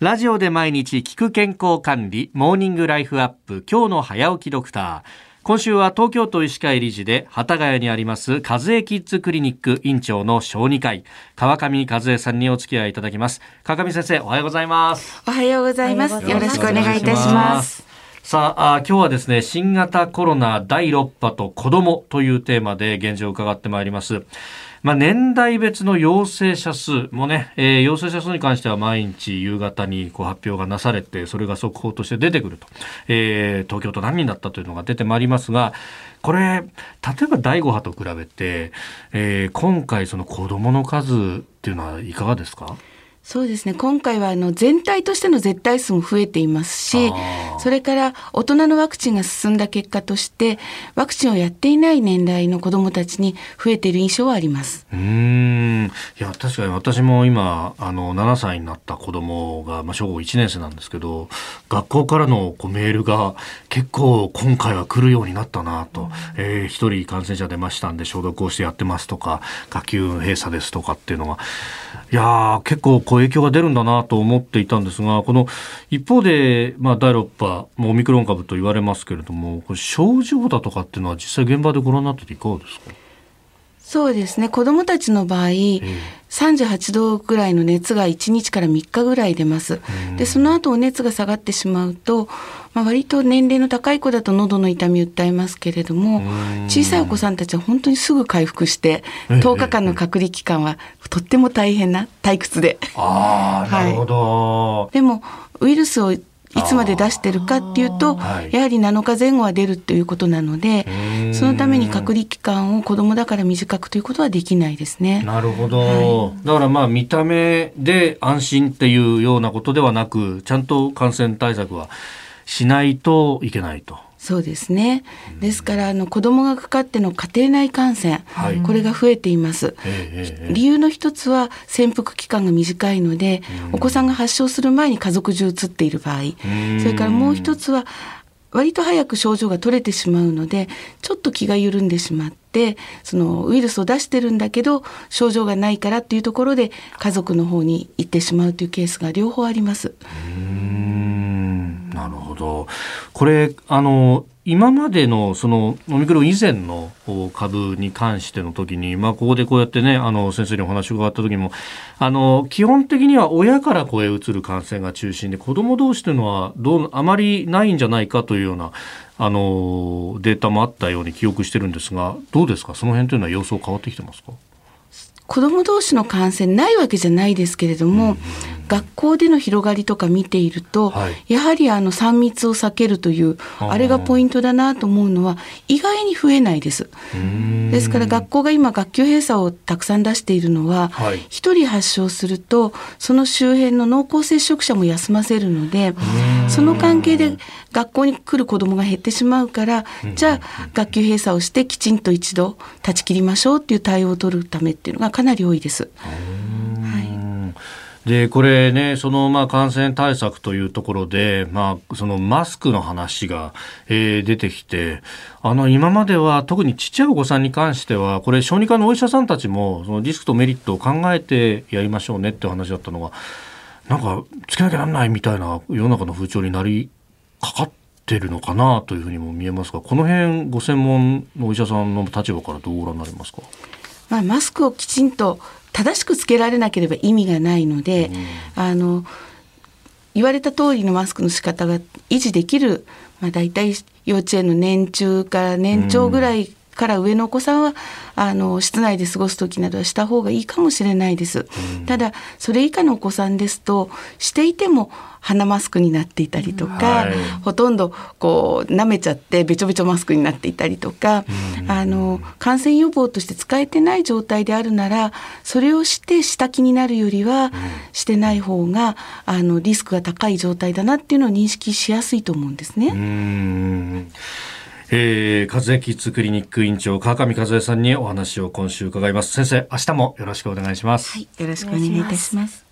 ラジオで毎日聞く健康管理、モーニングライフアップ、今日の早起きドクター。今週は東京都医師会理事で、幡ヶ谷にあります、和江キッズクリニック院長の小児科医、川上和江さんにお付き合いいただきます。川上先生、おはようございます。おはようございます。よろしくお願いいたします。さああ、今日はですね、新型コロナ第6波と子供というテーマで現状を伺ってまいります。まあ、年代別の陽性者数もね、えー、陽性者数に関しては毎日夕方にこう発表がなされて、それが速報として出てくると、えー、東京都何人だったというのが出てまいりますが、これ、例えば第5波と比べて、えー、今回その子供の数っていうのはいかがですか？そうですね。今回はあの全体としての絶対数も増えていますしそれから大人のワクチンが進んだ結果としてワクチンをやっていない年代の子どもたちに増えている印象はあります。うん。いや確かに私も今あの7歳になった子供が、まあ、小学校1年生なんですけど学校からのこうメールが結構今回は来るようになったなと、うん、えー、1人感染者出ましたんで消毒をしてやってますとか学級閉鎖ですとかっていうのがいや結構こう影響が出るんだなと思っていたんですが、この一方で、まあ、第6波、オミクロン株と言われますけれども、これ症状だとかっていうのは実際現場でご覧になってていかがですか？そうですね。子どもたちの場合、えー、38度ぐらいの熱が1日から3日ぐらい出ます。でその後お熱が下がってしまうと、まあ、割と年齢の高い子だと喉の痛み訴えますけれども小さいお子さんたちは本当にすぐ回復して10日間の隔離期間はとっても大変な退屈で。あ なるほど、はい、でもウイルスをいつまで出してるかっていうと、やはり7日前後は出るということなので、そのために隔離期間を子供だから短くということはできないですね。なるほど。はい、だからまあ見た目で安心っていうようなことではなく、ちゃんと感染対策はしないといけないと。そうですね。ですからあの子供がかかっての家庭内感染、はい、これが増えています。理由の一つは潜伏期間が短いので、お子さんが発症する前に家族中移っている場合、それからもう一つは割と早く症状が取れてしまうのでちょっと気が緩んでしまってそのウイルスを出してるんだけど症状がないからっていうところで家族の方に行ってしまうというケースが両方あります。ど。これ、あの、今までのそのオミクロン以前の株に関しての時に、まあ、ここでこうやってね、あの、先生にお話を伺った時も、あの、基本的には親から子へ移る感染が中心で、子供同士というのは、どう、あまりないんじゃないかというような、あの、データもあったように記憶してるんですが、どうですか？その辺というのは様相変わってきてますか？子ども同士の感染ないわけじゃないですけれども、学校での広がりとか見ていると、はい、やはりあの3密を避けるというあれがポイントだなと思うのは意外に増えないです。ですから学校が今学級閉鎖をたくさん出しているのは、はい、1人発症するとその周辺の濃厚接触者も休ませるのでその関係で学校に来る子どもが減ってしまうからじゃあ学級閉鎖をしてきちんと一度断ち切りましょうっていう対応を取るためっていうのがかなり多いです。でこれね、そのまあ感染対策というところで、まあ、そのマスクの話が、えー、出てきて、あの今までは特にちっちゃいお子さんに関しては、これ、小児科のお医者さんたちも、そのリスクとメリットを考えてやりましょうねって話だったのが、なんかつけなきゃなんないみたいな世の中の風潮になりかかってるのかなというふうにも見えますが、この辺ご専門のお医者さんの立場からどうご覧になりますか？まあ、マスクをきちんと正しくつけられなければ意味がないので、うん、あの言われた通りのマスクの仕方が維持できる、まあ、大体幼稚園の年中から年長ぐらいから上のお子さんはあの室内で過ごす時などはした方がいいかもしれないです。ただそれ以下のお子さんですとしていても鼻マスクになっていたりとか、はい、ほとんどこう舐めちゃってべちょべちょマスクになっていたりとか、あの感染予防として使えてない状態であるならそれをして下気になるよりは、してない方があのリスクが高い状態だなっていうのを認識しやすいと思うんですね。えー、和江キッズクリニック院長川上和江さんにお話を今週伺います。先生明日もよろしくお願いします。はいよろしくお願いいたします。